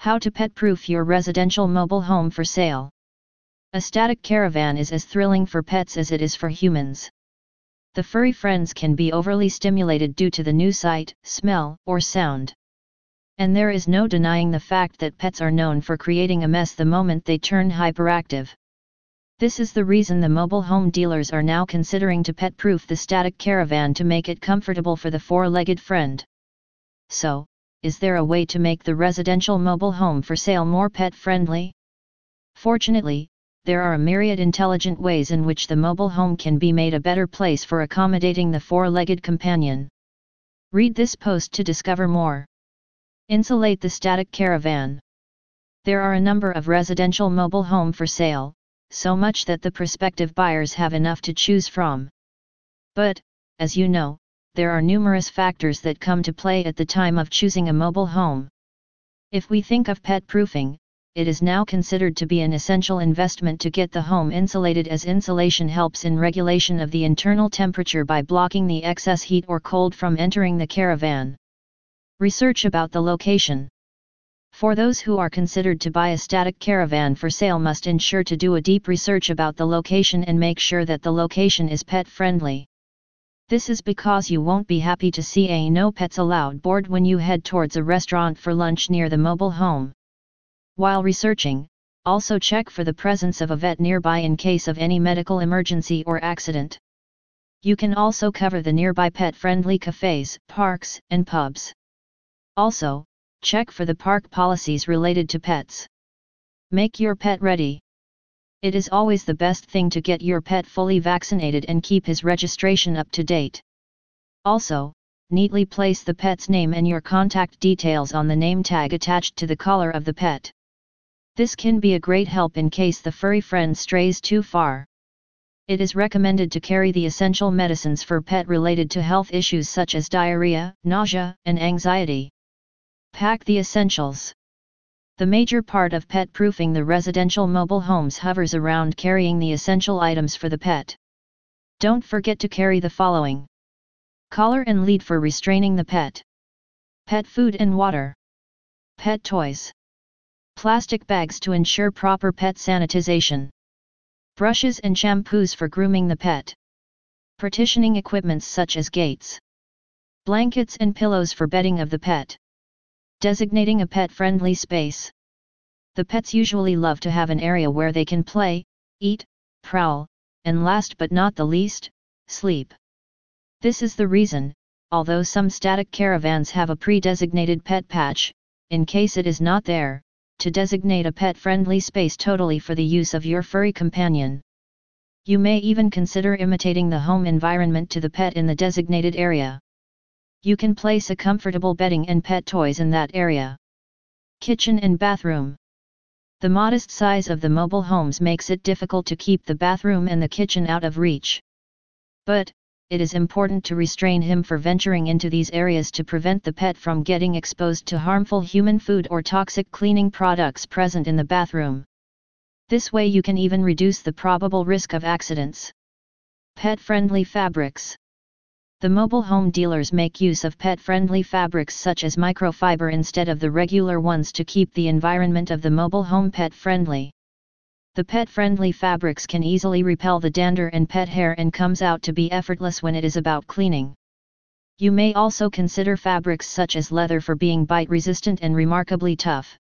How to pet-proof your residential mobile home for sale. A static caravan is as thrilling for pets as it is for humans. The furry friends can be overly stimulated due to the new sight, smell, or sound. And there is no denying the fact that pets are known for creating a mess the moment they turn hyperactive. This is the reason the mobile home dealers are now considering to pet-proof the static caravan to make it comfortable for the four-legged friend. So, is there a way to make the residential mobile home for sale more pet-friendly? Fortunately, there are a myriad intelligent ways in which the mobile home can be made a better place for accommodating the four-legged companion. Read this post to discover more. Insulate the static caravan. There are a number of residential mobile home for sale, so much that the prospective buyers have enough to choose from. But, as you know, there are numerous factors that come to play at the time of choosing a mobile home. If we think of pet proofing, it is now considered to be an essential investment to get the home insulated as insulation helps in regulation of the internal temperature by blocking the excess heat or cold from entering the caravan. Research about the location. For those who are considered to buy a static caravan for sale must ensure to do a deep research about the location and make sure that the location is pet friendly. This is because you won't be happy to see a no pets allowed board when you head towards a restaurant for lunch near the mobile home. While researching, also check for the presence of a vet nearby in case of any medical emergency or accident. You can also cover the nearby pet-friendly cafes, parks, and pubs. Also, check for the park policies related to pets. Make your pet ready. It is always the best thing to get your pet fully vaccinated and keep his registration up to date. Also, neatly place the pet's name and your contact details on the name tag attached to the collar of the pet. This can be a great help in case the furry friend strays too far. It is recommended to carry the essential medicines for pet related to health issues such as diarrhea, nausea, and anxiety. Pack the essentials. The major part of pet proofing the residential mobile homes hovers around carrying the essential items for the pet. Don't forget to carry the following. Collar and lead for restraining the pet, pet food and water, pet toys, plastic bags to ensure proper pet sanitization, brushes and shampoos for grooming the pet, partitioning equipments such as gates, blankets and pillows for bedding of the pet. Designating a pet-friendly space. The pets usually love to have an area where they can play, eat, prowl, and last but not the least, sleep. This is the reason, although some static caravans have a pre-designated pet patch, in case it is not there, to designate a pet-friendly space totally for the use of your furry companion. You may even consider imitating the home environment to the pet in the designated area. You can place a comfortable bedding and pet toys in that area. Kitchen and bathroom. The modest size of the mobile homes makes it difficult to keep the bathroom and the kitchen out of reach. But, it is important to restrain him for venturing into these areas to prevent the pet from getting exposed to harmful human food or toxic cleaning products present in the bathroom. This way you can even reduce the probable risk of accidents. Pet-friendly fabrics the mobile home dealers make use of pet-friendly fabrics such as microfiber instead of the regular ones to keep the environment of the mobile home pet-friendly. The pet-friendly fabrics can easily repel the dander and pet hair and comes out to be effortless when it is about cleaning. You may also consider fabrics such as leather for being bite-resistant and remarkably tough.